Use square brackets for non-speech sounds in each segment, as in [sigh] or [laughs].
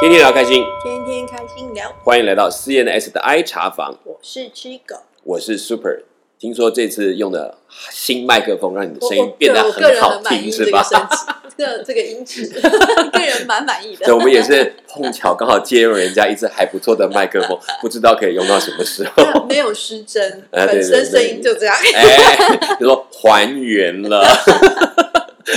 天天聊开心，天天开心聊，欢迎来到 CNS 的 I 茶房，我是七狗，我是 Super。听说这次用的新麦克风，让你的声音变得很满意听，是吧？这个，这个 [laughs] 这个音质，[laughs] 个人蛮满意的。对，我们也是碰巧刚好借用人家一支还不错的麦克风，[laughs] 不知道可以用到什么时候。没有失真，本身声音就这样。哎，就说还原了。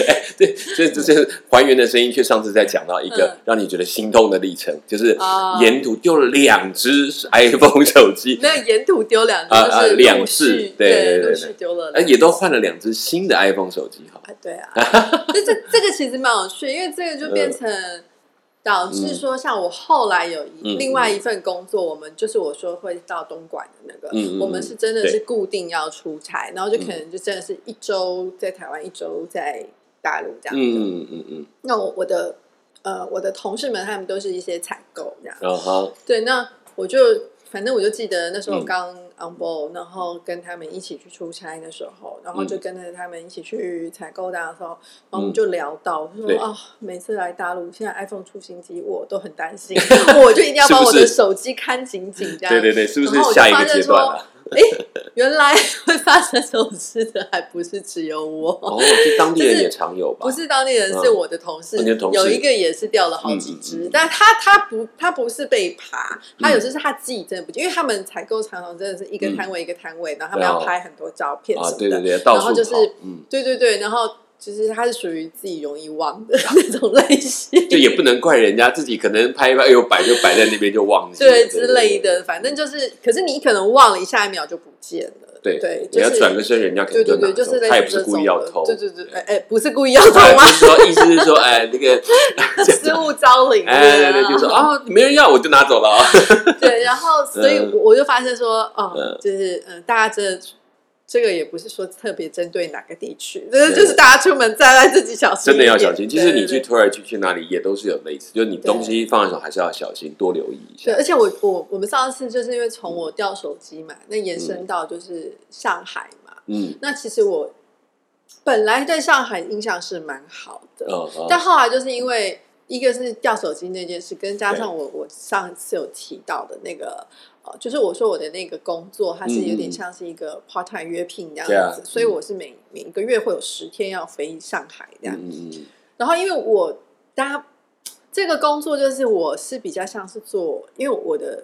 哎，对，这这这还原的声音，却上次在讲到一个让你觉得心痛的历程，就是沿途丢了两只 iPhone 手机，没有沿途丢两只，啊啊就是两次对对对丢了哎，也都换了两只新的 iPhone 手机哈。对啊，这这这个其实蛮有趣，因为这个就变成导致说，像我后来有一另外一份工作，我们就是我说会到东莞的那个嗯，我们是真的是固定要出差，然后就可能就真的是一周在台湾，一周在大陆这样子。嗯嗯嗯那我我的呃我的同事们他们都是一些采购这样，嗯，然后对，那我就反正我就记得那时候嗯。刚 on board，、然后跟他们一起去出差的时候，然后就跟着他们一起去采购的时候，然后我们就聊到说啊、每次来大陆，现在 iPhone 出新机，我都很担心，[laughs] 我就一定要把我的手机看紧紧这样。对对对，是不是下一个阶段了？哎，原来会发生这种事的还不是只有我。哦，是当地人也常有吧？不是当地人，嗯。是我的同事，有一个也是掉了好几只，但他他不他不是被爬，他有时是他自己真的不，因为他们采购常常真的是一个摊位一个摊位，然后他们要拍很多照片什啊，么的，对对对，然后就是嗯，对对对，然后其实他是属于自己容易忘的 [laughs] 那种类型，就也不能怪人家自己，可能拍一拍，哎呦摆就摆在那边就忘记了，对之类。的，反正就是，可是你可能忘了，一下一秒就不见了，对对，你要转个身，人家可能就拿走就是类似他也不是故意要偷，对对对，哎哎，不是故意要偷哎吗？就是说意思是说，哎，那个，[laughs] 失物招领，哎，对对，就说啊，没人要我就拿走了啊。对，然后所以嗯我我就发现说，哦嗯，就是嗯，大家真的这个也不是说特别针对哪个地区，就是就是大家出门在外自己小心，真的要小心。其实你去对。土耳其去哪里也都是有类似，就是你东西放的时候还是要小心，多留意一下。对，下。而且我我我们上次就是因为从我掉手机嘛，那延伸到就是上海嘛，嗯。那其实我本来对上海印象是蛮好的，但后来就是因为一个是掉手机那件事，跟加上我我上次有提到的那个呃，就是我说我的那个工作，它是有点像是一个 part time 约聘这样子，所以我是每每个月会有十天要飞上海这样。嗯嗯嗯。然后因为我大家这个工作就是我是比较像是做，因为我的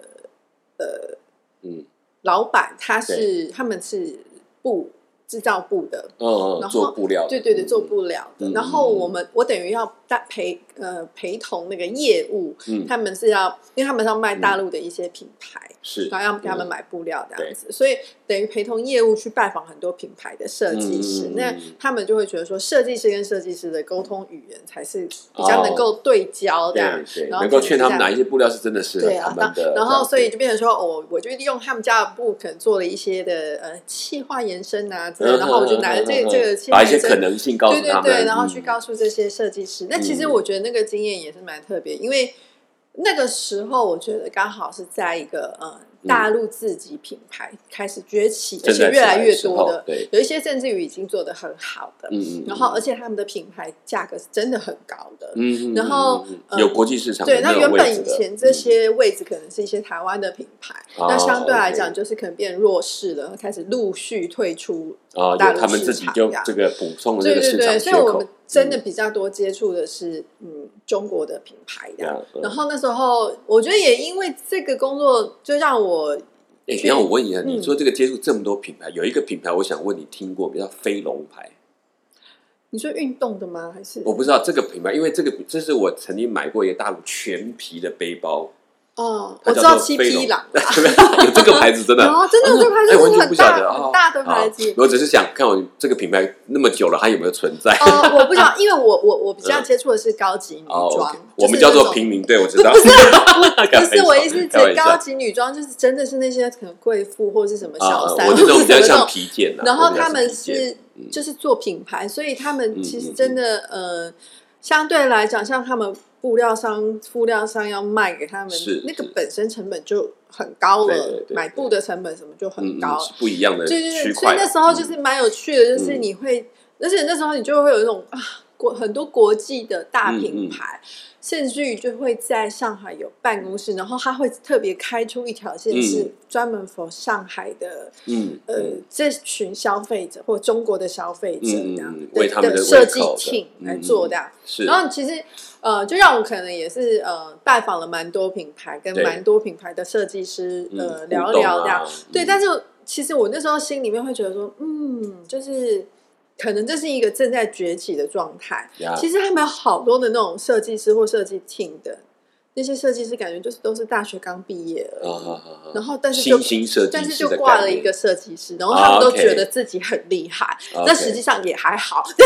呃嗯。老板他是他们是布制造部的，嗯嗯，然后做布料的，对对对，嗯。做布料的。嗯然后我们我等于要带陪呃陪同那个业务，嗯。他们是要，因为他们是要卖大陆的一些品牌，是，然后要给他们嗯。买布料这样子，所以等于陪同业务去拜访很多品牌的设计师，嗯那他们就会觉得说，设计师跟设计师的沟通语言才是比较能够对焦这样，对对，然后能够劝他们哪一些布料是真的适合对啊，他们的，然后所以就变成说，我我就利用他们家的布，可能做了一些的呃气化延伸啊对，然后我就拿着这这个把一些可能性告诉他们，对对对，然后去告诉这些设计师。那其实我觉得那个经验也是蛮特别，因为那个时候我觉得刚好是在一个嗯大陆自己品牌开始崛起，而且越来越多的，对，有一些甚至于已经做的很好的，嗯。嗯，然后而且他们的品牌价格是真的很高的。嗯，嗯然后有国际市场对，那原本以前这些位置可能是一些台湾的品牌，哦那相对来讲就是可能变弱势了，开始陆续退出啊，大陆他们自己就市场这个补充了这个市场所以我们，真的比较多接触的是嗯中国的品牌的。嗯。然后那时候我觉得也因为这个工作，就让我哎，等一下我问一下，嗯。你说这个接触这么多品牌，有一个品牌我想问你听过，比较飞龙牌，你说运动的吗？还是？我不知道这个品牌，因为这个这是我曾经买过一个大陆全皮的背包，哦，我知道七匹狼，[laughs] 有这个牌子真的。[laughs] 哦真的有这个牌子哎，完全真的很大很大的牌子哦。我只是想看我这个品牌那么久了，它有没有存在？哦，我不知道，[laughs] 因为我我我比较接触的是高级女哦装我们叫做平民，对我知道。不是不是我意思指高级女装，就是真的是那些可能贵妇或是什么小啊，三，我这种比较像皮件呐，然后他们是就是做品牌，所以他们嗯其实真的呃，相对来讲，像他们布料商、布料商要卖给他们是，那个本身成本就很高了对对，对。买布的成本什么就嗯很高嗯，是不一样的对对对，区块。所以那时候就是蛮有趣的，就是嗯。你会，而且那时候你就会有一种啊，国很多国际的大嗯品牌，甚至于就会在上海有办公室，然后他会特别开出一条线，嗯。是专门 for 上海的。嗯呃，这群消费者或中国的消费者这样嗯为他们的的设计胃口的 team 嗯来做这样，是，然后其实呃，就让我可能也是呃拜访了蛮多品牌，跟蛮多品牌的设计师嗯呃聊一聊聊这样。啊对，嗯但是其实我那时候心里面会觉得说，嗯，就是可能这是一个正在崛起的状态。呀其实他们有好多的那种设计师或设计 team 的那些设计师，感觉就是都是大学刚毕业然后，但是就新兴设计但是就挂了一个设计师，然后他们都觉得自己很厉害但实际上也还好，[laughs]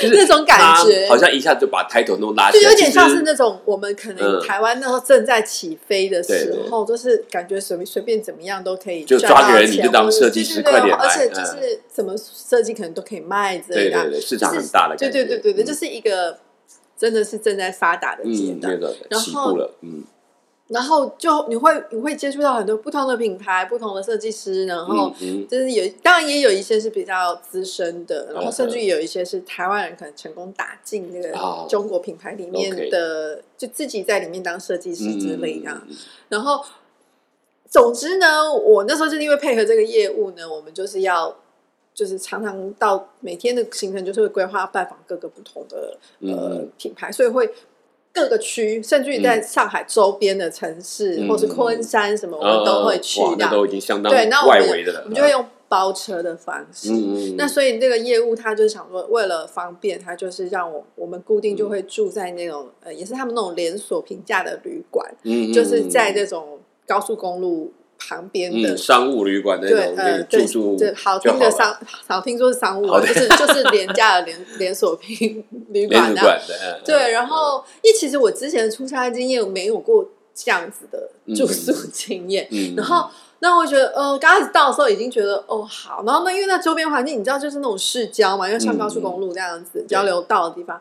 就是那种感他觉好像一下就把 title 弄拉起来，就有点像是那种我们可能嗯。台湾那时候正在起飞的时候，就是感觉随随便怎么样都可以就抓个人你就当设计师快点而且就嗯是怎么设计可能都可以卖之类的啊，对对对，市场是很大的对对对对对，嗯。就是一个真的是正在发达的阶嗯，段。然后，嗯。然后就你会你会接触到很多不同的品牌、不同的设计师，然后就是有当然也有一些是比较资深的，然后嗯甚至有一些是台湾人可能成功打进那个哦。中国品牌里面的，就自己在里面当设计师之类的。然后，总之呢，我那时候就是因为配合这个业务呢，我们就是要。就是常常到每天的行程，就是会规划拜访各个不同的呃嗯。品牌，所以会各个区，甚至于在上海周边的城市，嗯或是昆山什么，我们都会去哇那这样。都已经相当对，那我们外围的了，我们就会用包车的方式。嗯那所以这个业务，他就是想说，为了方便，他就是让我我们固定就会住在那种、呃，也是他们那种连锁平价的旅馆，嗯嗯就是在这种高速公路旁边的。嗯商务旅馆那对，种，呃，住住对，好听的商，好听说是商务啊，就是就是廉价的连 [laughs] 连锁品 [laughs] 旅馆的，嗯对，然后因为其实我之前的出差经验没有过这样子的住宿经验，嗯，然后那我觉得，呃，刚开始到的时候已经觉得，哦，好。然后呢，因为那周边环境，你知道，就是那种市郊嘛，因为上高速公路这样子、交流道的地方，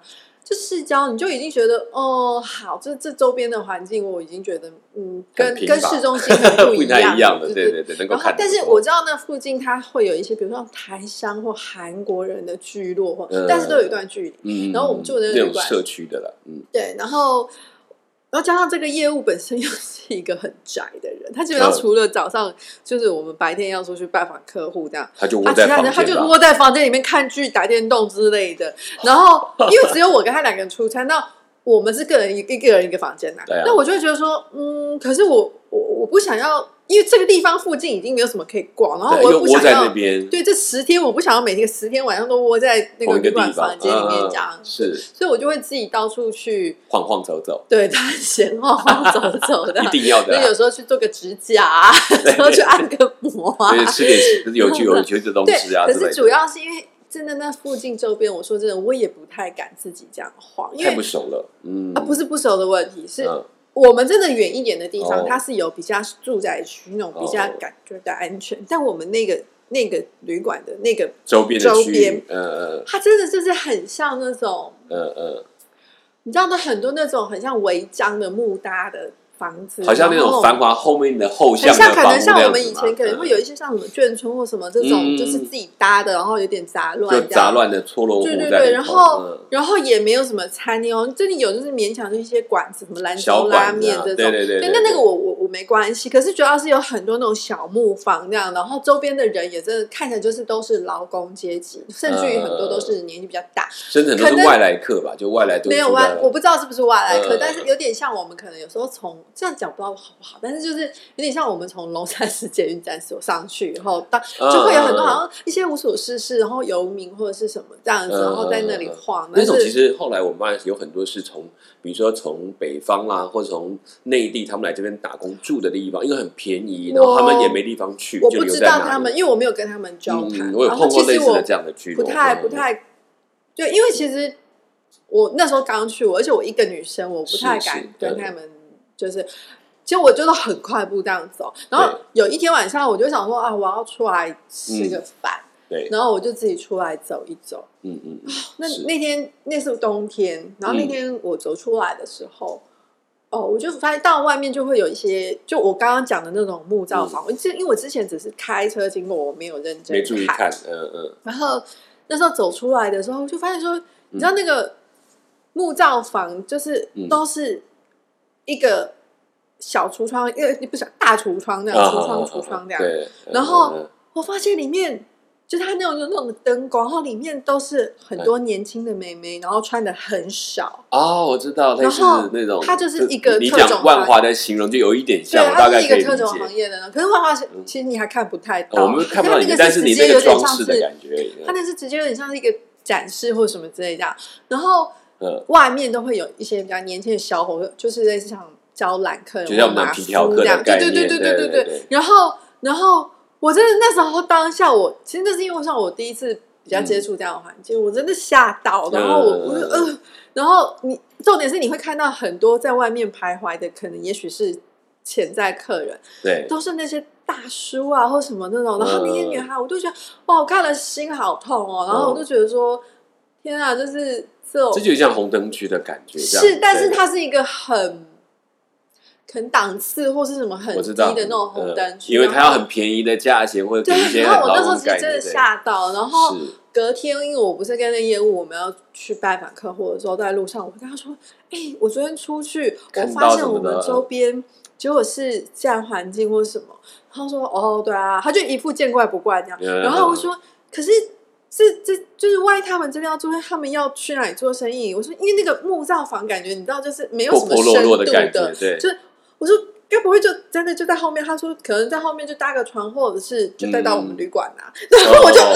就市郊，你就已经觉得，哦，好，这这周边的环境，我已经觉得，嗯，跟跟市中心 [laughs] 很不不一样，太一样的，对对对对，能够看，得然后但是我知道那附近它会有一些，比如说台商或韩国人的聚落，或、嗯但是都有一段距离。嗯，然后我们住的那个旅馆社区的了，嗯，对，然后然后加上这个业务本身 [laughs] 又是一个很宅的人，他基本上嗯除了早上就是我们白天要出去拜访客户这样，他就窝在房间吧，人他就窝在房间里面看剧、打电动之类的。然后因为只有我跟他两个人出差，那我们是个人一一个人一个房间呐、那我就会觉得说，嗯，可是我我我不想要，因为这个地方附近已经没有什么可以逛，然后我又不想要那边，对，这十天我不想要每天十天晚上都窝在那个旅馆房间里面嗯这样，是所以我就会自己到处去晃晃走走，对探险晃晃走走的一。定要的那啊，有时候去做个指甲、啊，然后去按个摩啊，对，吃点有趣有趣的东西啊，可是主要是因为真的那附近周边，我说真的，我也不太敢自己这样晃，因太不熟了，嗯，啊不是不熟的问题，是嗯我们真的远一点的地方，哦。它是有比较住宅区那种比较哦感觉的安全，但我们那个那个旅馆的那个，周边的周边域，嗯嗯它真的就是很像那种，嗯嗯，你知道，那很多那种很像违章的木搭的房子，好像那种繁华后面的后很巷的像可能像我们以前可能会有一些像什么眷村或什么这种，嗯。就是自己搭的，然后有点杂乱就，杂乱的错落对对对，然后、嗯。然后也没有什么餐厅哦，这里有就是勉强的一些馆子，什么兰州拉面这种，对对对对那那个我我我没关系，可是主要是有很多那种小木房这样，然后周边的人也真的看起来就是都是劳工阶级，甚至于很多都是年纪比较大，甚至很多是外来客吧，就外来都没有外，我不知道是不是外来客，嗯但是有点像我们可能有时候从这样讲不知道好不好，但是就是有点像我们从龙山寺捷运站所上去以后，到嗯就会有很多好像一些无所事事，然后游民或者是什么这样子，嗯然后在那里晃，那种其实后来我们发现有很多是从，比如说从北方啦，或者从内地他们来这边打工住的地方，因为很便宜，然后他们也没地方去，我不知道他们，因为我没有跟他们交谈，嗯，我有然后碰过其实我类似的这样的聚落，不太嗯。不太对，因为其实我那时候刚去，而且我一个女生，我不太敢跟他们就是。其实我就是很快步这样走，然后有一天晚上，我就想说啊，我要出来吃个饭，对，然后我就自己出来走一走。嗯嗯，嗯那那天那是冬天，然后那嗯。天我走出来的时候，哦，我就发现到外面就会有一些，就我刚刚讲的那种木造房，我这、因为我之前只是开车经过，我没有认真嗯没注意看，嗯嗯，然后那时候走出来的时候，就发现说你知道那个木造房就是嗯。都是一个小橱窗，因为不是大橱窗那样，啊橱窗橱窗这样。对，然后嗯。我发现里面就是它那种有那种灯光，然后里面都是很多年轻的妹妹，然后穿的很少。哦，我知道，类似然后那种，它就是一个你特种讲万行华的形容就有一点，像，我大它是一概可以理个特种行。业的呢。可是万华是其实你还看不太到，哦我们看不到但是你那个装像是饰的感觉，它那是直接有点像是一个展示或什么之类这样，然后嗯，外面都会有一些比较年轻的小伙，就是类似像招揽客人，就像我们马皮条客对对对对对对对。然后然后我真的那时候当下我其实那是因为像我第一次比较接触这样的环境，我真的吓到，然后我嗯。我就呃，然后你重点是你会看到很多在外面徘徊的，可能也许是潜在客人，对，都是那些大叔啊或什么那种，然后那些女孩，我都觉得哇，我看了心好痛哦，然后我就觉得说，天啊，就是这种这就像红灯区的感觉，是，但是它是一个很可能档次或是什么很低的那种红灯嗯区，因为它要很便宜的价钱，或者给一对，些然后我那时候其实真的吓到，然后隔天因为我不是跟那业务我们要去拜访客户的时候，在路上我跟他说：“哎、我昨天出去，我发现我们周边结果是自然环境或什么。”他说：“哦，对啊。”他就一副见怪不怪这样。嗯然后我说：“可是这这就是万一他们这边要做，他们要去哪里做生意？”我说：“因为那个木造房感觉你知道，就是没有什么破破落落的深度感觉，对，就是我说该不会就真的就在后面？他说可能在后面就搭个船，或者是就带到我们旅馆啊。然后我就哦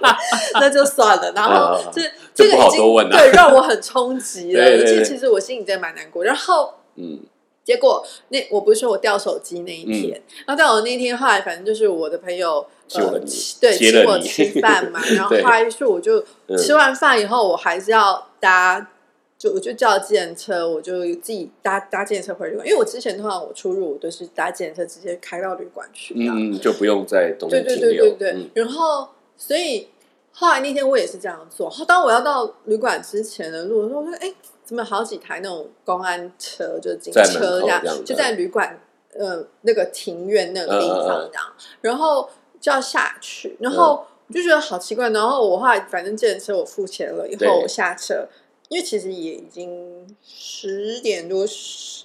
呃，[laughs] 那就算了。然后嗯这这个已经对让我很冲击了，对对对而且其实我心里真的蛮难过。然后嗯，结果那我不是说我掉手机那一天，嗯然后掉我那一天，后来反正就是我的朋友呃对请我吃饭嘛，[laughs] 然后对后来是我就嗯吃完饭以后，我还是要搭。就我就叫计程车，我就自己搭搭计程车回旅馆，因为我之前通常我出入我都是搭计程车直接开到旅馆去。嗯，就不用在东对对对对对。嗯然后，所以后来那天我也是这样做。后当我要到旅馆之前的路我说：“哎，怎么有好几台那种公安车，就是警车这样口这样，就在旅馆呃那个庭院那个地方这样，然后就要下去，然后我就觉得好奇怪。然后我后来反正借车我付钱了以后，我下车。因为其实也已经十点多，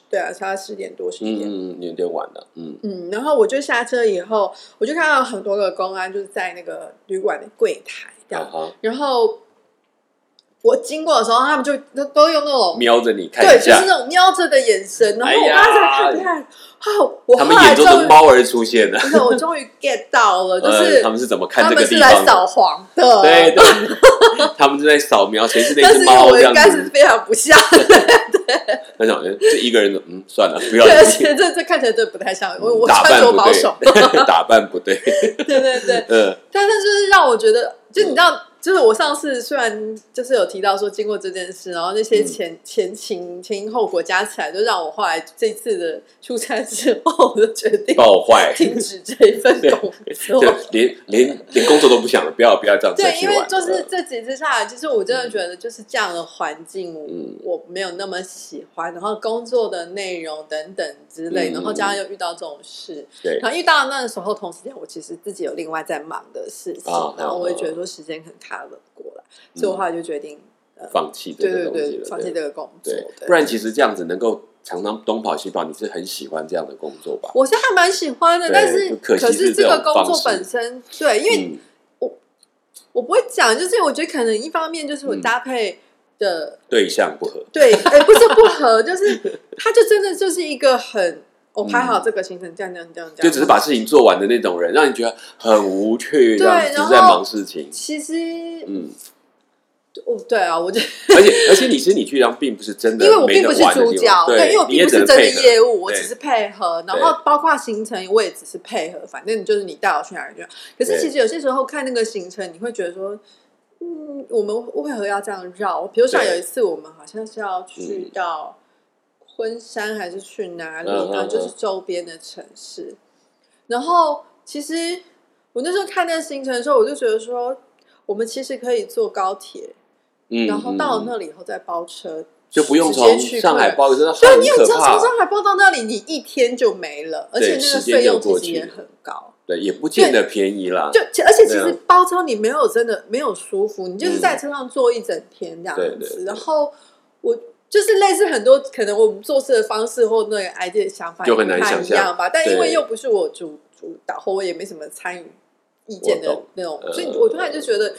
对啊，差十点多十一点有点晚了，嗯，嗯，然后我就下车以后，我就看到很多个公安就是在那个旅馆的柜台这样，啊哈，然后我经过的时候，他们就都都用那种瞄着你看对，一下。就是，那种瞄着的眼神，然后我刚才看看，啊，我他们眼中的，猫儿出现了，真的我终于 get 到了，就呃是他们是怎么看他这个地们是来扫？黄的，对对，[laughs] 他们是在扫描谁是那只猫这样我应该是。非常不像，他想，哎这一个人的，嗯，算了，不要对，而且这这看起来真的不太像，我我打穿着保守，，[laughs] 打扮不对，对 [laughs] 对对，嗯，但是就是让我觉得，就你知道，就是我上次虽然就是有提到说经过这件事，然后那些前、前情前因后果加起来，就让我后来这次的出差之后，[laughs] 我就决定爆坏，[laughs] 停止这一份工作。[laughs] 就连连连工作都不想了，不要不要这样对，因为就是呃这几次下来，其实我真的觉得就是这样的环境，我、嗯。我没有那么喜欢，然后工作的内容等等之类，嗯然后加上又遇到这种事，对。然后遇到那个时候，同时间我其实自己有另外在忙的事情，啊然后我也啊觉得说时间可能卡了过来，所以我后来就决定，呃，放弃这个东西了，放弃这个工作。不然其实这样子能够常常东跑西跑，你是很喜欢这样的工作吧？我是还蛮喜欢的，但是可是这这个工作本身，对，因为嗯我不会讲，就是我觉得可能一方面就是我嗯搭配的对象不合，对，哎、不是不合，就是他就真的就是一个很，我排好这个行程，这样这样这样这样，就只是把事情做完的那种人，让你觉得很无趣，这样对只是在忙事情。其实，嗯，哦，对啊，我就 [laughs] 而且而且你其实你去当并不是真的，因为我并不是主角，对，因为我并不是真的业务，我只是配合，然后包括行程我也只是配合，反正就是你带我去哪里就。可是其实有些时候看那个行程，你会觉得说。嗯，我们为何要这样绕？比如像有一次，我们好像是要去嗯到昆山还是去哪里，嗯嗯然后就是周边的城市。然后其实我那时候看那个行程的时候，我就觉得说，我们其实可以坐高铁，嗯，然后到了嗯那里以后再包车，就不用直接从去上海客包，真的对，很你有知道从。上海包到那里，你一天就没了，而且那个费用其实也很高。对，也不见得便宜啦。就而且其实包车你没有真的没有舒服，你就是在车上坐一整天这样对对子。对然后我就是类似很多可能我们做事的方式或那个 idea 的想法就很难也不太想象一样吧。但因为又不是我主主导，或我也没什么参与意见的那种，呃所以我突然就觉得。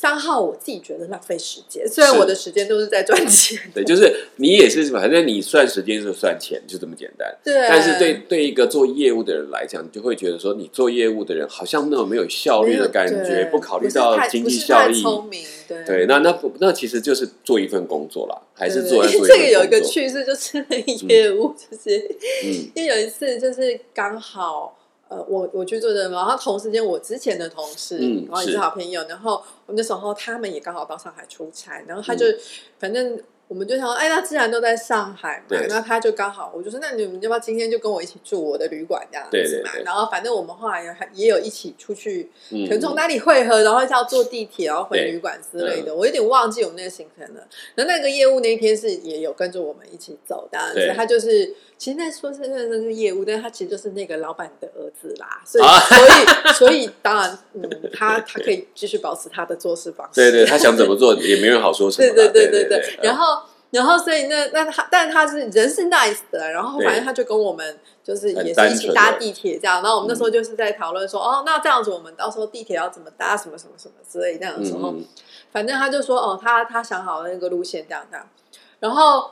三号我自己觉得浪费时间，虽然我的时间都是在赚钱，[laughs] 对，就是你也是，反正你算时间就算钱，就这么简单。对，但是对对一个做业务的人来讲，你就会觉得说，你做业务的人好像那种没有效率的感觉，不考虑到经济效益。聪明，对对，那那不那其实就是做一份工作啦，还是做一份这个有一个趣事，就是那个业务，就是嗯因为有一次就是刚好。呃，我我去做的，然后同时间我之前的同事，嗯然后也是是。好朋友，然后我那时候他们也刚好到上海出差，然后他就、嗯反正我们就想说，哎，那既然都在上海嘛，那他就刚好，我就说，那你们要不要今天就跟我一起住我的旅馆这样子嘛？对对对然后反正我们后来也还也有一起出去，嗯可能从哪里汇合，然后要坐地铁，然后回旅馆之类的。我有点忘记我们那个行程了。然后那个业务那一天是也有跟着我们一起走，当然对是他就是，其实那说是那是业务，但是他其实就是那个老板的儿子啦，所以、啊所以所以当然，嗯，他 [laughs] 他可以继续保持他的做事方式。对对，他想怎么做也没人好说什么。[laughs] 对对对对对，然后然后所以那那他，但他是人是 nice 的，然后反正他就跟我们就是也是一起搭地铁这样，然后我们那时候嗯就是在讨论说，哦，那这样子我们到时候地铁要怎么搭，什么什么什么之类这样的时候，反正他就说，哦，他他想好了那个路线这样这样，然后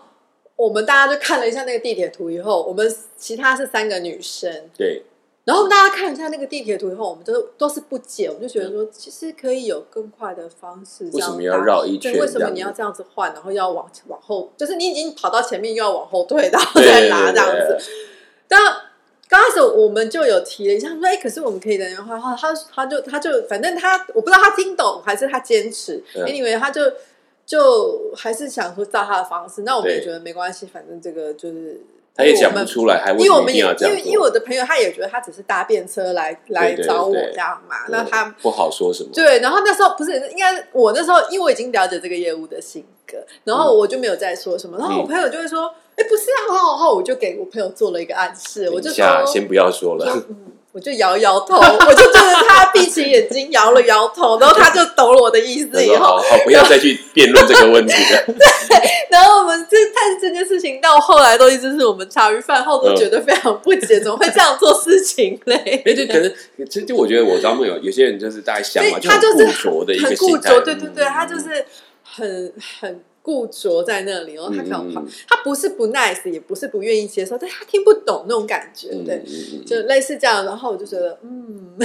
我们大家就看了一下那个地铁图以后，我们其他是三个女生，对，然后大家看一下那个地铁图以后，我们都都是不解，我们就觉得说，其实可以有更快的方式，为什么要绕一圈对，为什么你要这样子换，然后要往往后，就是你已经跑到前面，又要往后退，然后再拉这样对子。但刚开始我们就有提了一下，说，哎，可是我们可以等人换，他他就他就反正他我不知道他听懂还是他坚持。嗯，anyway 他就就还是想说照他的方式，那我们也对。觉得没关系，反正这个就是。他也讲不出来，还为什么一因为我们也定要这样？因为因为我的朋友他也觉得他只是搭便车来来找我这样嘛，嗯那他不好说什么。对，然后那时候不是应该我那时候因为我已经了解这个业务的性格，然后我就没有再说什么，然后我朋友就会说，哎，不是啊，然后我就给我朋友做了一个暗示，我就说，先不要说了。[laughs] 嗯，我就摇摇头，我就对着他闭起眼睛摇了摇头，然后他就懂了我的意思以后，好好，不要再去辩论这个问题了。[laughs] 对然后我们这但是这件事情到后来都一直是我们茶余饭后都觉得非常不解，怎么会这样做事情嘞？哎，就可能，其实就我觉得我张朋友有些人就是大家想嘛他就是很固着的一很个心态对对对，嗯他就是很很固着在那里，然后他可能嗯嗯。嗯他不是不 nice，也不是不愿意接受，但他听不懂那种感觉，对，就类似这样。然后我就觉得，嗯，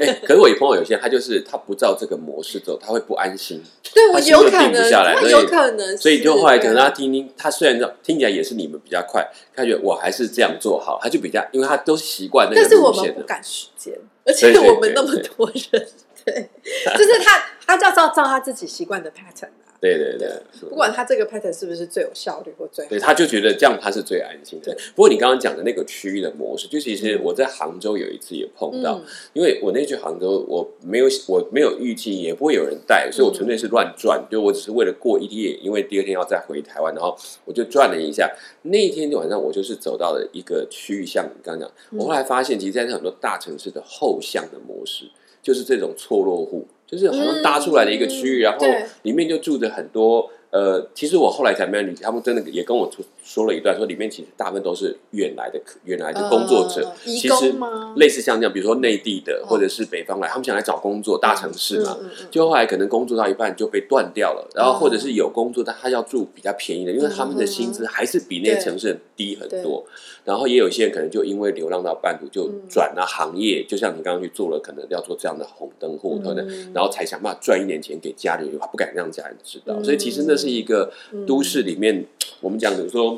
哎，可是我有朋友有些他就是他不照这个模式走，他会不安心，对我有可能，下来他有可能，所以就后来可能他听听，他虽然听起来也是你们比较快，他觉得我还是这样做好，他就比较，因为他都习惯那但是我。们不赶时间，而且我们那么多人，对，就是他他就要照照他自己习惯的 pattern 啊，对对对，不管他这个 pattern 是不是最有效率或最好对，他就觉得这样他是最安心的。不过你刚刚讲的那个区域的模式，就其实我在杭州有一次也碰到，嗯。因为我那去杭州，我没有我没有预计，也不会有人带，所以我纯粹是乱转，就我只是为了过一夜，因为第二天要再回台湾，然后我就转了一下。那一天晚上，我就是走到了一个区域，像你刚刚讲，我后来发现，其实在很多大城市的后巷的模式，就是这种错落户，就是好像搭出来的一个区域，然后里面就住着很多。呃，其实我后来才明白，他们真的也跟我说说了一段，说里面其实大部分都是远来的客原来的工作者，呃其实类似像这样，比如说内地的哦。或者是北方来，他们想来找工作，大城市嘛，嗯嗯嗯就后来可能工作到一半就被断掉了，然后哦或者是有工作，但他要住比较便宜的，因为他们的薪资还是比那些城市低很多。然后也有些人可能就因为流浪到半途就转了行业，就像你刚刚去做了，可能要做这样的红灯户，可能嗯然后才想办法赚一点钱给家里人，他不敢让家人知道，嗯所以其实那是一个都市里面我们讲比如说。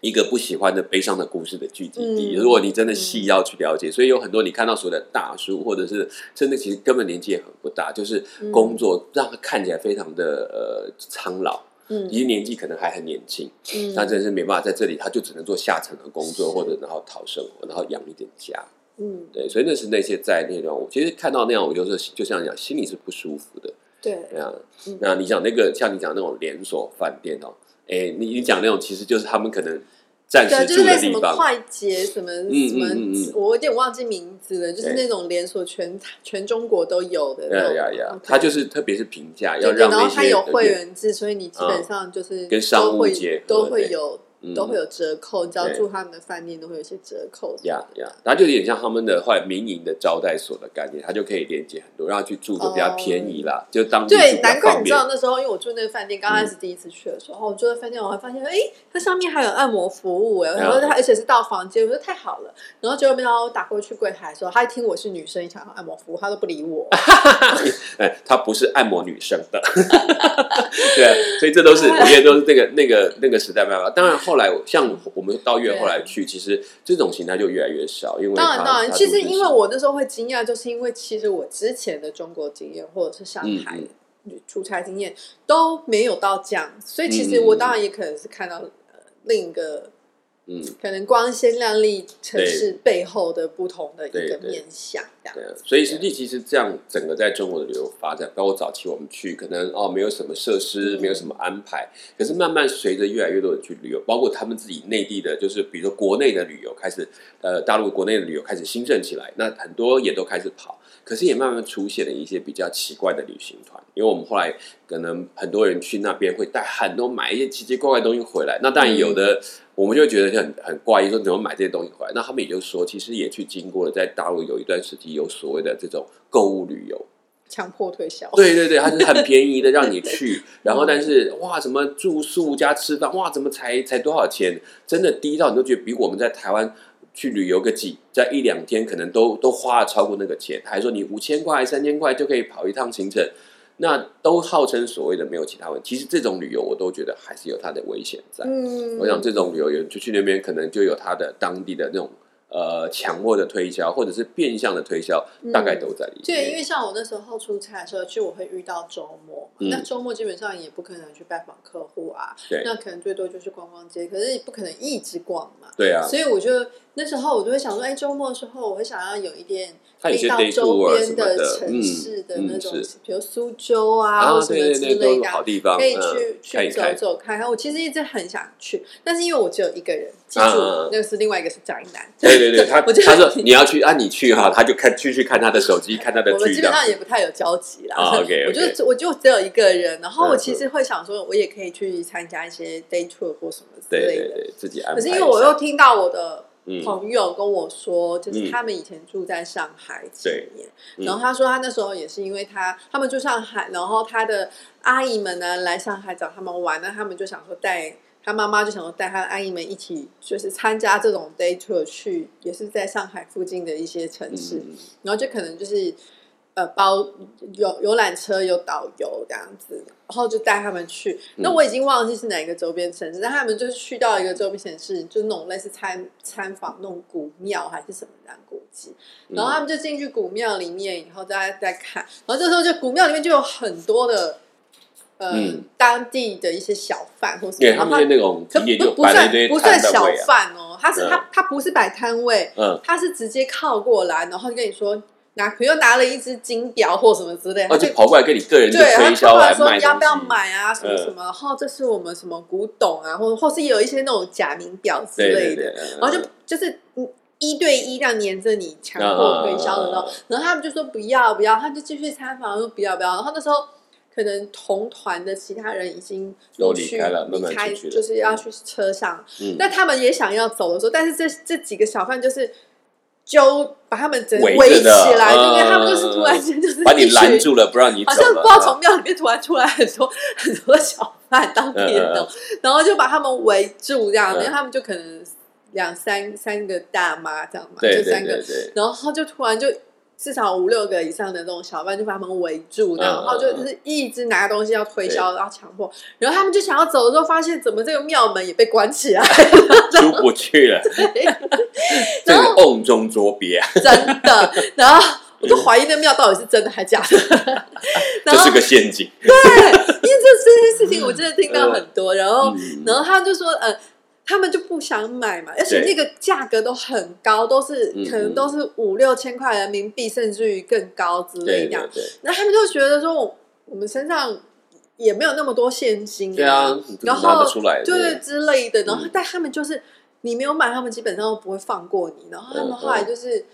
一个不喜欢的悲伤的故事的聚集地。嗯如果你真的细要去了解，所以有很多你看到所有的大叔，或者是真的其实根本年纪也很不大，就是工作让他看起来非常的呃苍老，嗯。其实年纪可能还很年轻，嗯。但真的是没办法在这里，他就只能做下层的工作，或者然后讨生活，然后养一点家。嗯，对，所以那是那些在那种，我其实看到那样，我就是就像讲，心里是不舒服的。对，对啊。嗯，那你讲那个像你讲那种连锁饭店哦，哎，你你讲那种其实就是他们可能对，暂时住就是类什么的地方。快捷什么嗯什么我有点忘记名字了，就是那种连锁全全中国都有的那呀种。呀呀它就是特别是平价，要让那些然后它有会员制，所以你基本上就是跟商务都会都会有嗯都会有折扣，只要住他们的饭店都会有一些折扣。呀呀，它就有点像他们的后来民营的招待所的概念，它就可以连接很多，让他去住就比较便宜啦，就当地对，难怪。你知道那时候，因为我住那个饭店，刚开始第一次去的时候，我住在饭店，我还发现，哎，它上面还有按摩服务，哎，然后它而且是到房间，我觉得太好了。然后结果没想到我打过去柜台的时候，他一听我是女生，想要按摩服务，他都不理我。[laughs] 哎，他不是按摩女生的，[laughs] 对啊，所以这都是我觉得都是那个那个那个时代办法。当然后来像我们到越后来去，其实这种形态就越来越少，因为当然，当然，其实因为我那时候会惊讶，就是因为其实我之前的中国经验或者是上嗯海出差经验都没有到这样，所以其实我当然也可能是看到呃另一个嗯。可能光鲜亮丽城市背后的不同的一个面相，这样。所以实际其实这样整个在中国的旅游发展，包括早期我们去，可能哦没有什么设施，嗯。没有什么安排，可是慢慢随着越来越多人去旅游，包括他们自己内地的，就是比如说国内的旅游开始，呃，大陆国内的旅游开始兴盛起来，那很多也都开始跑，可是也慢慢出现了一些比较奇怪的旅行团，因为我们后来可能很多人去那边会带很多买一些奇奇怪怪的东西回来，那当然有的。我们就会觉得很很怪异，说怎么买这些东西回来？那他们也就说，其实也去经过了在大陆有一段时期有所谓的这种购物旅游，强迫推销。对对对，它是很便宜的让你去，然后但是哇，什么住宿加吃饭，哇，怎么才才多少钱？真的低到你都觉得比我们在台湾去旅游个几在一两天，可能都都花了超过那个钱。还说你五千块、三千块就可以跑一趟行程，那都号称所谓的没有其他问题。其实这种旅游我都觉得还是有它的危险在。嗯，我想这种旅游员就去那边，可能就有他的当地的那种呃强迫的推销，或者是变相的推销，大概都在里面。对，因为像我那时候出差的时候，去我会遇到周末，嗯那周末基本上也不可能去拜访客户啊，对那可能最多就是逛逛街，可是你不可能一直逛嘛。对啊，所以我就那时候我就会想说，哎，周末的时候我会想要有一点它有些可以到周边的城市的嗯那种比如苏州啊啊，或什么之类的啊。好地方，可以嗯去去走。走看看，我其实一直很想去，但是因为我只有一个人，记住，那个是另外一个是宅男。对对对，他 [laughs] 他说你要去啊，你去哈，他就看继续看他的手机，看他的我们基本。上也不太有交集啦。啊，OK，OK 我就我就只有一个人，然后我嗯其实会想说，我也可以去参加一些 day tour 或什么之对类的。自己安排。可是因为我又听到我的嗯朋友跟我说，就是嗯。他们以前住在上海几对。年，嗯。然后他说他那时候也是因为他他们住上海，然后他的阿姨们呢来上海找他们玩，那他们就想说带他妈妈就想说带他的阿姨们一起，就是参加这种 day tour 去，也是在上海附近的一些城市，嗯。然后就可能就是呃包有游览车有导游这样子，然后就带他们去。那嗯。我已经忘记是哪一个周边城市，但他们就是去到一个周边城市，就是那种类似参参访那种古庙还是什么这样古迹，然后他们就进去古庙里面，以后大家再看，然后这时候就古庙里面就有很多的。呃，嗯。当地的一些小贩或什么，对他们那种不不算不算小贩哦，他是嗯。他他不是摆摊位，嗯，他是直接靠过来，然后跟你说拿，比如拿了一只金表或什么之类，哦，他就跑过来跟你个人就对，他推销过来说来卖要不要，买啊，什么嗯。什么，然后这是我们什么古董啊，或或是有一些那种假名表之类的，然后就就是嗯一对一这样黏着你，强迫推销的那种嗯嗯嗯嗯，然后他们就说不要不要，他就继续参访说不要不要，然后那时候。可能同团的其他人已经都离开了慢慢离开出去了。就是要去车上，嗯。那他们也想要走的时候，但是这这几个小贩就是揪把他们整围围起来，对不对他们就是突然间就是把你拦住了，不让你走，好像不知道从庙里面突然出来很多很多小贩当地人嗯的，然后就把他们围住这样，嗯。因为他们就可能两三三个大妈这样嘛，对就三个然后就突然就。至少五六个以上的那种小贩就把他们围住，嗯然后就就是一直拿东西要推销，然后强迫，然后他们就想要走的时候，发现怎么这个庙门也被关起来，[laughs] 出不去了，[laughs] 这然后个瓮中捉鳖啊，真的，然后我就怀疑那庙到底是真的还假的，[laughs] 这是个陷阱。对因为这这些事情我真的听到很多，然后嗯。然后他就说，呃，他们就不想买嘛，而且那个价格都很高，都是嗯可能都是五六千块人民币，甚至于更高之类对这样那他们就觉得说，我我们身上也没有那么多现金对啊，然后得出来？对对之类的，然后嗯但他们就是你没有买，他们基本上都不会放过你。然后他们嗯后来就是。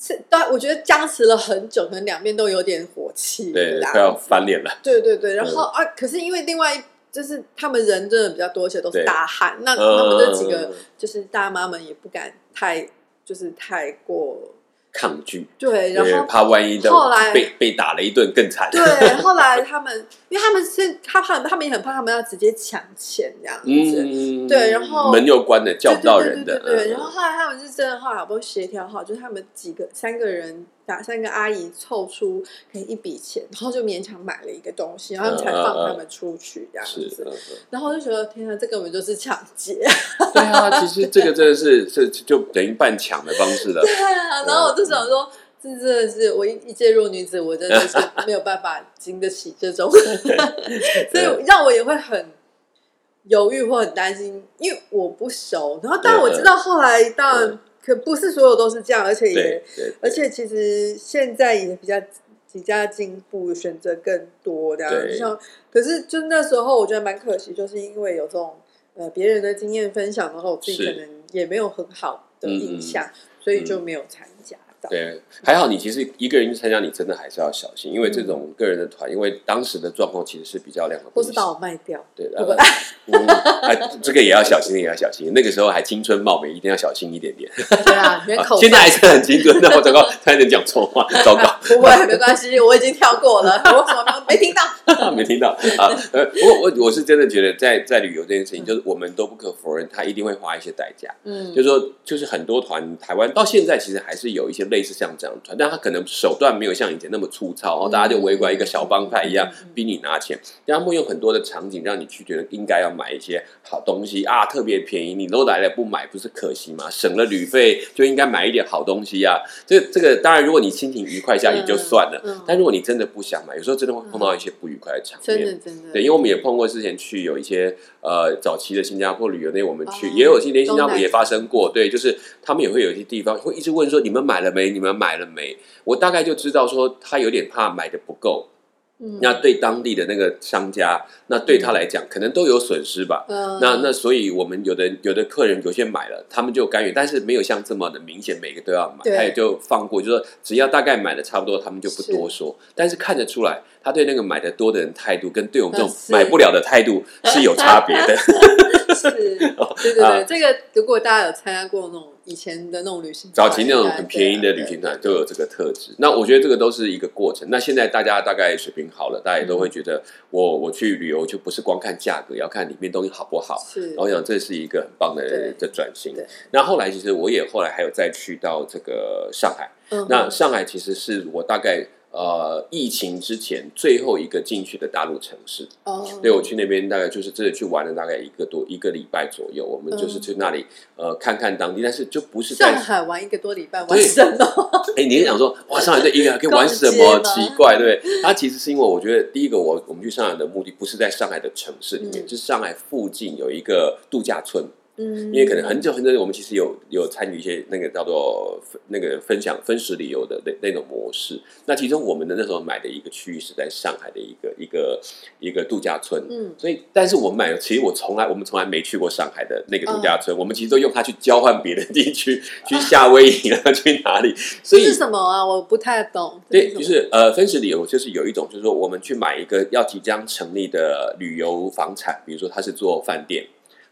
是，但，我觉得僵持了很久，可能两边都有点火气，对，快要翻脸了。对对对，然后、啊，可是因为另外就是他们人真的比较多，而且都是大汉，那他们这几个嗯就是大妈们也不敢太就是太过抗拒，对，然，后怕万一的后来被被打了一顿更惨。对，[laughs] 后来他们因为他们是他怕他们也很怕他们要直接抢钱这样子。嗯，对然后门又关了，叫不到对人的。对对对对，嗯然后后来他们是真的后来好不容易协调好，就是他们几个三个人打算跟阿姨凑出可以一笔钱，然后就勉强买了一个东西，然后才放他们出去这样是，子。嗯嗯然后就觉得天啊，这根本就是抢劫！[laughs] 对啊，其实这个真的是是就等于半抢的方式了。[laughs] 对啊，然后我就想说，这真的是我一一介弱女子，我真的是 [laughs] 没有办法经得起这种，所以让我也会很犹豫或很担心，因为我不熟。然后，但我知道后来当然可不是所有都是这样，而且也而且其实现在也比较比较进步，选择更多这样。就像可是就那时候我觉得蛮可惜，就是因为有这种呃别人的经验分享，然后我自己可能也没有很好的印象，所以就没有参加到。对，还好你其实一个人去参加，你真的还是要小心，因为这种个人的团，因为当时的状况其实是比较两个不是把我卖掉，对，[laughs] 这个也要小心，也要小心。那个时候还青春貌美，一定要小心一点点。对啊，[laughs] 现在还是很青春，那我糟糕，[laughs] 差点讲错话，糟糕。不会没关系，我已经跳过了，我什么没没听到？没听到啊，呃，不过我我是真的觉得在在旅游这件事情，就是我们都不可否认，他一定会花一些代价。嗯就是说，就是很多团台湾到现在其实还是有一些类似像这样的团，但他可能手段没有像以前那么粗糙，然后，大家就围观一个小帮派一样逼你拿钱，但他们会用很多的场景让你去觉得应该要买一些好东西啊，特别便宜，你都来了不买不是可惜吗？省了旅费就应该买一点好东西啊。这这个当然，如果你心情愉快下也就算了，嗯嗯但如果你真的不想买，有时候真的会碰到一些不愉快的场面。真的真的，对，因为我们也碰过之前去有一些呃早期的新加坡旅游，那我们去、哦也有连新加坡也发生过，对，就是他们也会有一些地方会一直问说你们买了没？你们买了没？我大概就知道说他有点怕买的不够，嗯那对当地的那个商家，那对他来讲可能都有损失吧。嗯那那所以，我们有的有的客人有些买了，他们就甘愿，但是没有像这么的明显，每个都要买，他也就放过，就说只要大概买的差不多，他们就不多说。但是看得出来，他对那个买的多的人态度，跟对我们这种买不了的态度是有差别的。[laughs] 是，对对 [laughs] 啊对，这个如果大家有参加过那种以前的那种旅行团，早期那种很便宜的旅行团都有这个特质。那我觉得这个都是一个过程。那现在大家大概水平好了，大家也都会觉得我我去旅游就不是光看价格，要看里面东西好不好。是然后我想这是一个很棒的的转型对。那后来其实我也后来还有再去到这个上海。嗯那上海其实是我大概呃疫情之前最后一个进去的大陆城市。哦，对我去那边大概就是真的去玩了大概一个多一个礼拜左右。我们就是去那里呃看看当地，但是就不是在上海玩一个多礼拜，玩对神哦，[laughs] 哎，你是想说哇，上海这一个还可以玩什么？[laughs] 奇怪，对不对？它其实是因为我觉得，第一个我我们去上海的目的不是在上海的城市里面，嗯就是上海附近有一个度假村。嗯，因为可能很久很久，我们其实有有参与一些那个叫做那个分享分时旅游的那那种模式。那其中我们的那时候买的一个区域是在上海的一个一个一个度假村。嗯所以，但是我们买了，其实我从来我们从来没去过上海的那个度假村，我们其实都用它去交换别的地区，去夏威夷啊，[laughs] 去哪里？所以这是什么啊？我不太懂。对，就是是呃，分时旅游就是有一种，就是说我们去买一个要即将成立的旅游房产，比如说它是做饭店，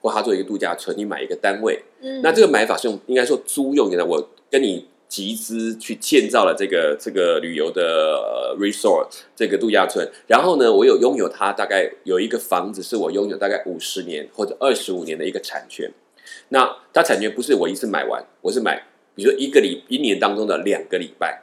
或它做一个度假村，你买一个单位，嗯，那这个买法是用应该说租用的，我跟你集资去建造了这个这个旅游的呃 resort 这个度假村，然后呢，我有拥有它大概有一个房子是我拥有大概五十年或者二十五年的一个产权，那它产权不是我一次买完，我是买比如说一个礼一年当中的两个礼拜，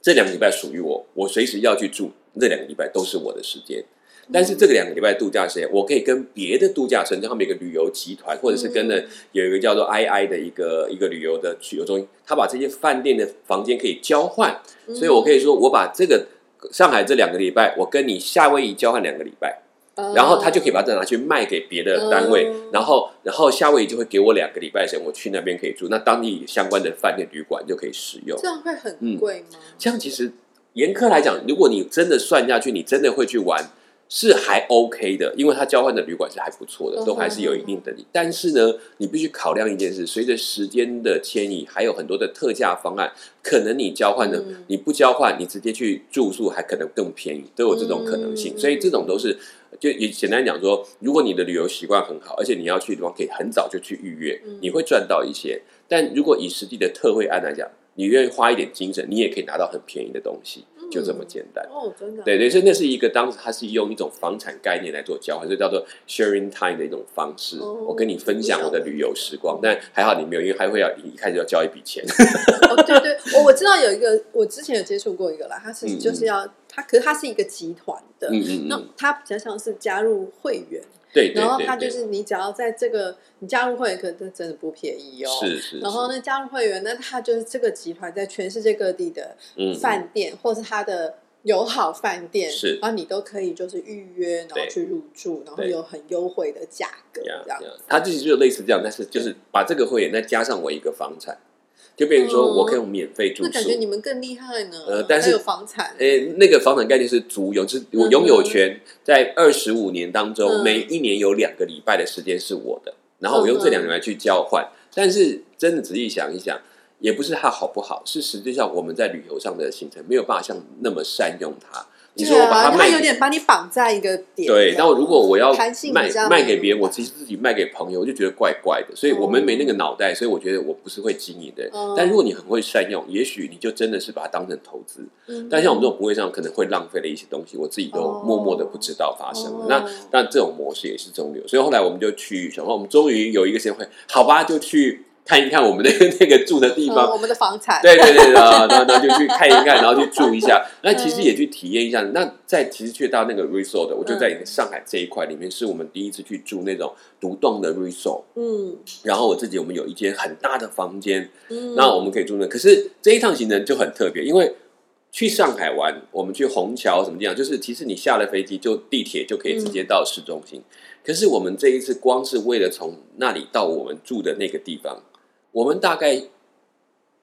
这两个礼拜属于我，我随时要去住，那两个礼拜都是我的时间。但是这个两个礼拜度假时间，我可以跟别的度假村，就他们有一个旅游集团，或者是跟了有一个叫做 II 的一个一个旅游的旅游中心，他把这些饭店的房间可以交换，所以我可以说，我把这个上海这两个礼拜，我跟你夏威夷交换两个礼拜，嗯然后他就可以把这拿去卖给别的单位嗯，然后然后夏威夷就会给我两个礼拜的时间，我去那边可以住，那当地相关的饭店旅馆就可以使用。这。样会很嗯。贵吗？这样其实严苛来讲，如果你真的算下去，你真的会去玩是还 OK 的，因为它交换的旅馆是还不错的，嗯都还是有一定的力。但是呢，你必须考量一件事，随着时间的迁移，还有很多的特价方案，可能你交换的、嗯你不交换，你直接去住宿还可能更便宜，都有这种可能性。嗯所以这种都是。就也简单讲说，如果你的旅游习惯很好，而且你要去的地方可以很早就去预约，嗯你会赚到一些。但如果以实际的特惠案来讲，你愿意花一点精神，你也可以拿到很便宜的东西，就这么简单。哦，真的，对对，所以那是一个当时他是用一种房产概念来做交换，所以叫做 sharing time 的一种方式。哦我跟你分享我的旅游时光，但还好你没有，因为还会要一开始要交一笔钱。哦，对对，我我知道有一个，我之前有接触过一个啦，他是嗯就是要他，可是他是一个集团的，嗯嗯那嗯，他比较像是加入会员，对对然后他就是你只要在这个你加入会员，可能真的不便宜哦。是是，然后呢，加入会员，那他就是这个集团在全世界各地的嗯饭店，或是他的友好饭店，是然后你都可以就是预约，然后去入住，然后有很优惠的价格，这样呀，它就是就类似这样，但是就是把这个会员再加上我一个房产，就变成说我可以用免费住宿那感。觉你们更厉害呢。呃但是房产，诶，那个房产概念是租有，就是我嗯拥有权在二十五年当中，嗯每一年有两个礼拜的时间是我的，然后我用这两个礼拜去交换。但是真的仔细想一想，也不是它好不好，是实际上我们在旅游上的行程没有办法像那么善用它。你说我把它卖有点把你绑在一个点。对，这样然后如果我要卖卖给别人，我其实自己卖给朋友，我就觉得怪怪的。所以我们没那个脑袋，所以我觉得我不是会经营的但如果你很会善用，也许你就真的是把它当成投资。嗯但像我们这种不会上，可能会浪费了一些东西，我自己都哦默默的不知道发生了。哦那那这种模式也是中流，所以后来我们就去想说，我们终于有一个先会，好吧，就去看一看我们那个 [laughs] 那个住的地方。嗯我们的房产，对对对，然后然后然后就去 [laughs] 看一看，然后去住一下。那其嗯实也去体验一下。那在其实去到那个 resort，我就在上海这一块里面，是我们第一次去住那种独栋的 resort。嗯然后我自己我们有一间很大的房间，嗯，那我们可以住那。可是这一趟行程就很特别，因为去上海玩，我们去虹桥什么地方，就是其实你下了飞机就地铁就可以直接到市中心。可是我们这一次光是为了从那里到我们住的那个地方，我们大概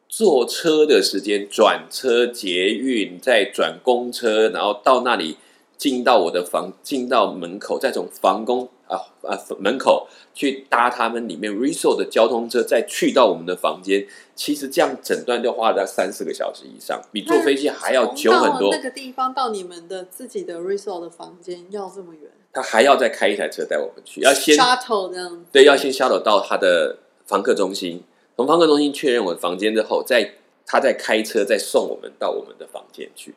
坐车的时间、转车、捷运，再转公车，然后到那里进到我的房，进到门口，再从房公啊啊门口去搭他们里面 resort 的交通车，再去到我们的房间。其实这样整段就花了三四个小时以上，比坐飞机还要久很多那。个地方到你们的自己的 resort 的房间要这么远他还要再开一台车带我们去，要先，shuttle 这样子，对，要先 shuttle 到他的房客中心，从方客中心确认我的房间之后，再他再开车再送我们到我们的房间去。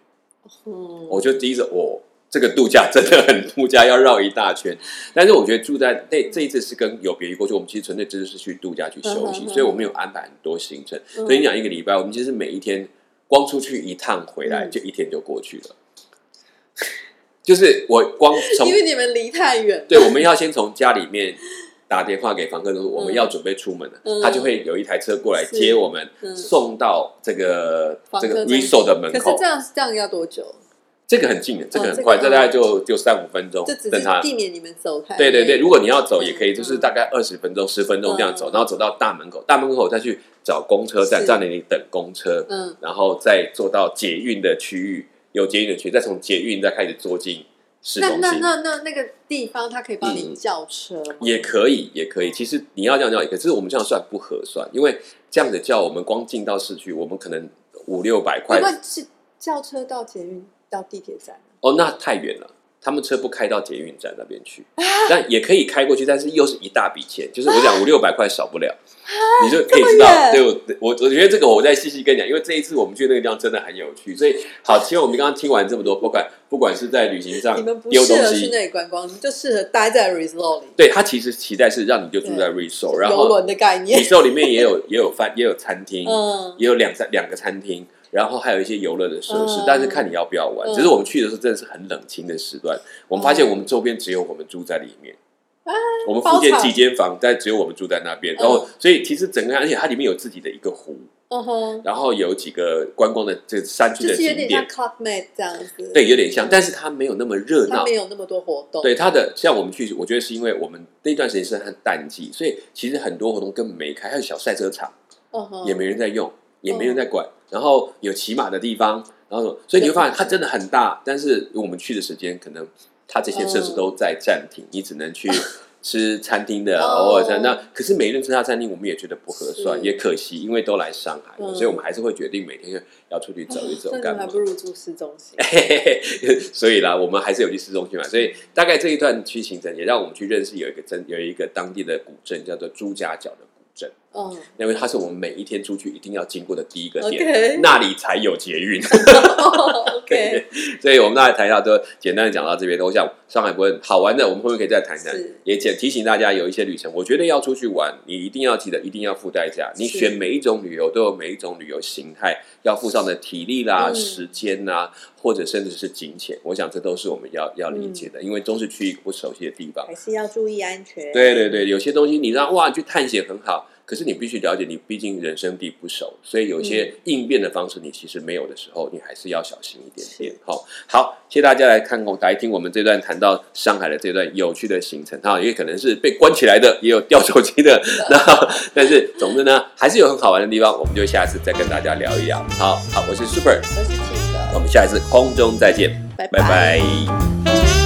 嗯，我就第一次，哦，这个度假真的很度假，要绕一大圈。但是我觉得住在那这一次是跟有别于过去，我们其实纯粹只是去度假去休息，所以我没有安排很多行程。嗯所以你讲一个礼拜，我们其实每一天光出去一趟回来，嗯就一天就过去了。[laughs] 就是我光从 [laughs] 因为你们离太远，对，我们要先从家里面打电话给房客说我们要准备出门了，嗯。他就会有一台车过来接我们，嗯。送到这个这个 resort 的门口。可是这。样这样要多久？这个很近的，这个哦这个很快，这大概嗯就就三五分钟就只，等他。是避免你们走开对对对，如果你要走也可以，嗯。就是大概二十分钟、十分钟这样走，嗯然后走到大门口，大门口再去找公车站，是。在那里等公车，嗯。然后再坐到捷运的区域，有捷运的区域，再从捷运再开始坐进市那那中心。那那那个地方，他可以帮你嗯叫车吗？也可以，也可以。其实你要这样叫也可以，只是我们这样算不合算，因为这样子叫我们光进到市区，我们可能五六百块因为是叫车到捷运到地铁站，哦，那太远了。他们车不开到捷运站那边去，啊 [laughs] 但也可以开过去，但是又是一大笔钱，就是我讲五六百块少不了，[laughs] 你就可以知道。对我，我我觉得这个我再细细跟你讲，因为这一次我们去那个地方真的很有趣，所以好，其实我们刚刚听完这么多，不管不管是在旅行上你们不适合去西，那里观光，你就适合待在 resort 里，对它其实期待是让你就住在 resort，然游后轮的概念。[laughs] resort 里面也有也有饭也有餐厅，嗯，也有两三两个餐厅，然后还有一些游乐的设施，嗯但是看你要不要玩。嗯只是我们去的时候真的是很冷清的时段，我们发现我们周边只有我们住在里面。我们附近几间房，但只有我们住在那边，嗯然后所以其实整个，而且它里面有自己的一个湖，嗯哼，然后有几个观光的这个山区的景点有点像，Club Med 这样子。对，有点像嗯，但是它没有那么热闹它没。有那么多活动。对它的，像我们去，我觉得是因为我们那段时间是很淡季，所以其实很多活动根本没开，还有小赛车场。嗯哼，也没人在用，也没人在管。然后有骑马的地方，然后所以你会发现它真的很大，但是我们去的时间可能它这些设施都在暂停，你只能去 [laughs] 吃餐厅的，哦偶尔在那。可是每顿吃他餐厅，我们也觉得不合算，也可惜，因为都来上海了，嗯所以我们还是会决定每天要出去走一走，干嘛？不如住市中心。[laughs] 所以啦，我们还是有去市中心嘛。所以大概这一段去行程，也让我们去认识有一个真有一个当地的古镇，叫做朱家角的古镇。嗯因为它是我们每一天出去一定要经过的第一个点那里才有捷运。[laughs] OK，所以我们大概谈到都简单的讲到这边。我想上海不会好玩的，我们后面可以再谈谈。也简提醒大家，有一些旅程，我觉得要出去玩，你一定要记得，一定要付代价。你选每一种旅游都有每一种旅游形态要付上的体力啦、嗯时间啦，或者甚至是金钱。我想这都是我们要要理解的，因为都是去一个不熟悉的地方。还是要注意安全。对对对，有些东西你让哇你去探险很好，可是你必须了解，你毕竟人生地不熟，所以有一些应变的方式你其实没有的时候，你还是要小心一点点。是。好，好，谢谢大家来看我来听我们这段谈到上海的这段有趣的行程。哈，也可能是被关起来的，也有掉手机的，[laughs] 那但是总之呢，还是有很好玩的地方，我们就下次再跟大家聊一聊。好好，我是 Super，我是我们下一次空中再见，拜。拜拜